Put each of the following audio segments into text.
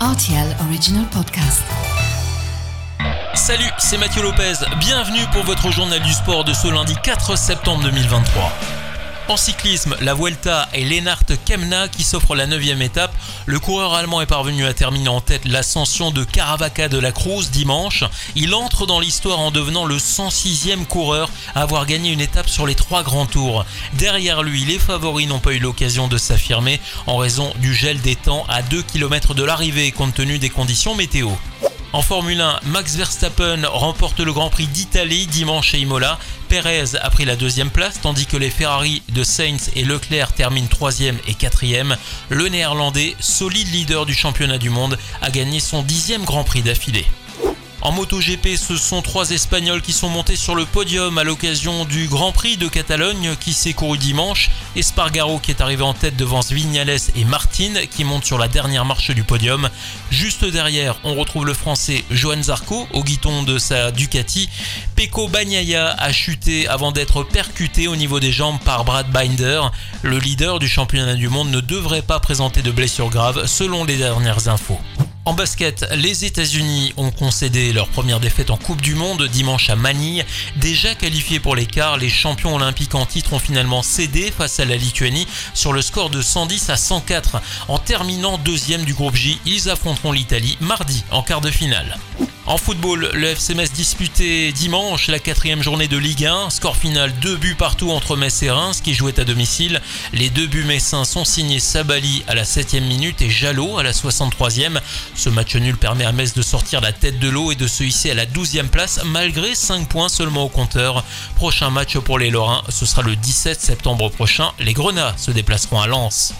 RTL Original Podcast. Salut, c'est Mathieu Lopez. Bienvenue pour votre journal du sport de ce lundi 4 septembre 2023. En cyclisme, la Vuelta et Lennart Kemna qui s'offre la 9 étape. Le coureur allemand est parvenu à terminer en tête l'ascension de Caravaca de la Cruz dimanche. Il entre dans l'histoire en devenant le 106e coureur à avoir gagné une étape sur les trois grands tours. Derrière lui, les favoris n'ont pas eu l'occasion de s'affirmer en raison du gel des temps à 2 km de l'arrivée compte tenu des conditions météo. En Formule 1, Max Verstappen remporte le Grand Prix d'Italie dimanche à Imola. Perez a pris la deuxième place, tandis que les Ferrari de Sainz et Leclerc terminent troisième et quatrième. Le Néerlandais, solide leader du championnat du monde, a gagné son dixième Grand Prix d'affilée. En MotoGP, ce sont trois Espagnols qui sont montés sur le podium à l'occasion du Grand Prix de Catalogne qui s'est couru dimanche. Espargaro qui est arrivé en tête devant Vignales et Martin qui monte sur la dernière marche du podium. Juste derrière, on retrouve le français Johan Zarco au guiton de sa Ducati. Peko Bagnaia a chuté avant d'être percuté au niveau des jambes par Brad Binder. Le leader du championnat du monde ne devrait pas présenter de blessures graves selon les dernières infos. En basket, les États-Unis ont concédé leur première défaite en Coupe du Monde dimanche à Manille. Déjà qualifiés pour l'écart, les champions olympiques en titre ont finalement cédé face à la Lituanie sur le score de 110 à 104. En terminant deuxième du groupe J, ils affronteront l'Italie mardi en quart de finale. En football, le FCMS disputait dimanche la quatrième journée de Ligue 1. Score final 2 buts partout entre Metz et Reims qui jouaient à domicile. Les deux buts messins sont signés Sabali à la 7 minute et Jalot à la 63e. Ce match nul permet à Metz de sortir la tête de l'eau et de se hisser à la 12e place malgré 5 points seulement au compteur. Prochain match pour les Lorrains, ce sera le 17 septembre prochain. Les Grenats se déplaceront à Lens.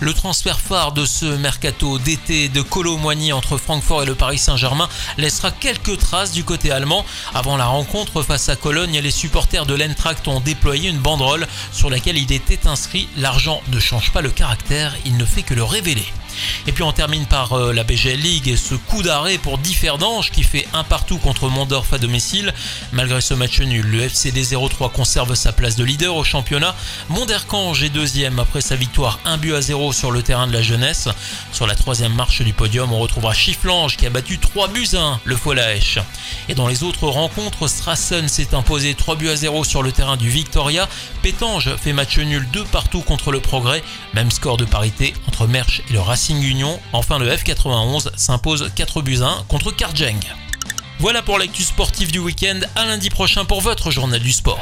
Le transfert phare de ce mercato d'été de Colomboigny entre Francfort et le Paris Saint-Germain laissera quelques traces du côté allemand. Avant la rencontre face à Cologne, les supporters de l'Entracht ont déployé une banderole sur laquelle il était inscrit L'argent ne change pas le caractère, il ne fait que le révéler. Et puis on termine par euh, la BGL League et ce coup d'arrêt pour Differdange qui fait un partout contre Mondorf à domicile. Malgré ce match nul, le FCD 03 conserve sa place de leader au championnat. Monderkange est deuxième après sa victoire 1 but à 0 sur le terrain de la jeunesse. Sur la troisième marche du podium, on retrouvera Chifflange qui a battu 3 buts à 1 le Folaèche. Et dans les autres rencontres, Strassen s'est imposé 3 buts à 0 sur le terrain du Victoria. Pétange fait match nul 2 partout contre le Progrès. Même score de parité entre Merch et le Racing Union. Enfin, le F91 s'impose 4 buts 1 contre Karjeng. Voilà pour l'actu sportif du week-end. À lundi prochain pour votre journal du sport.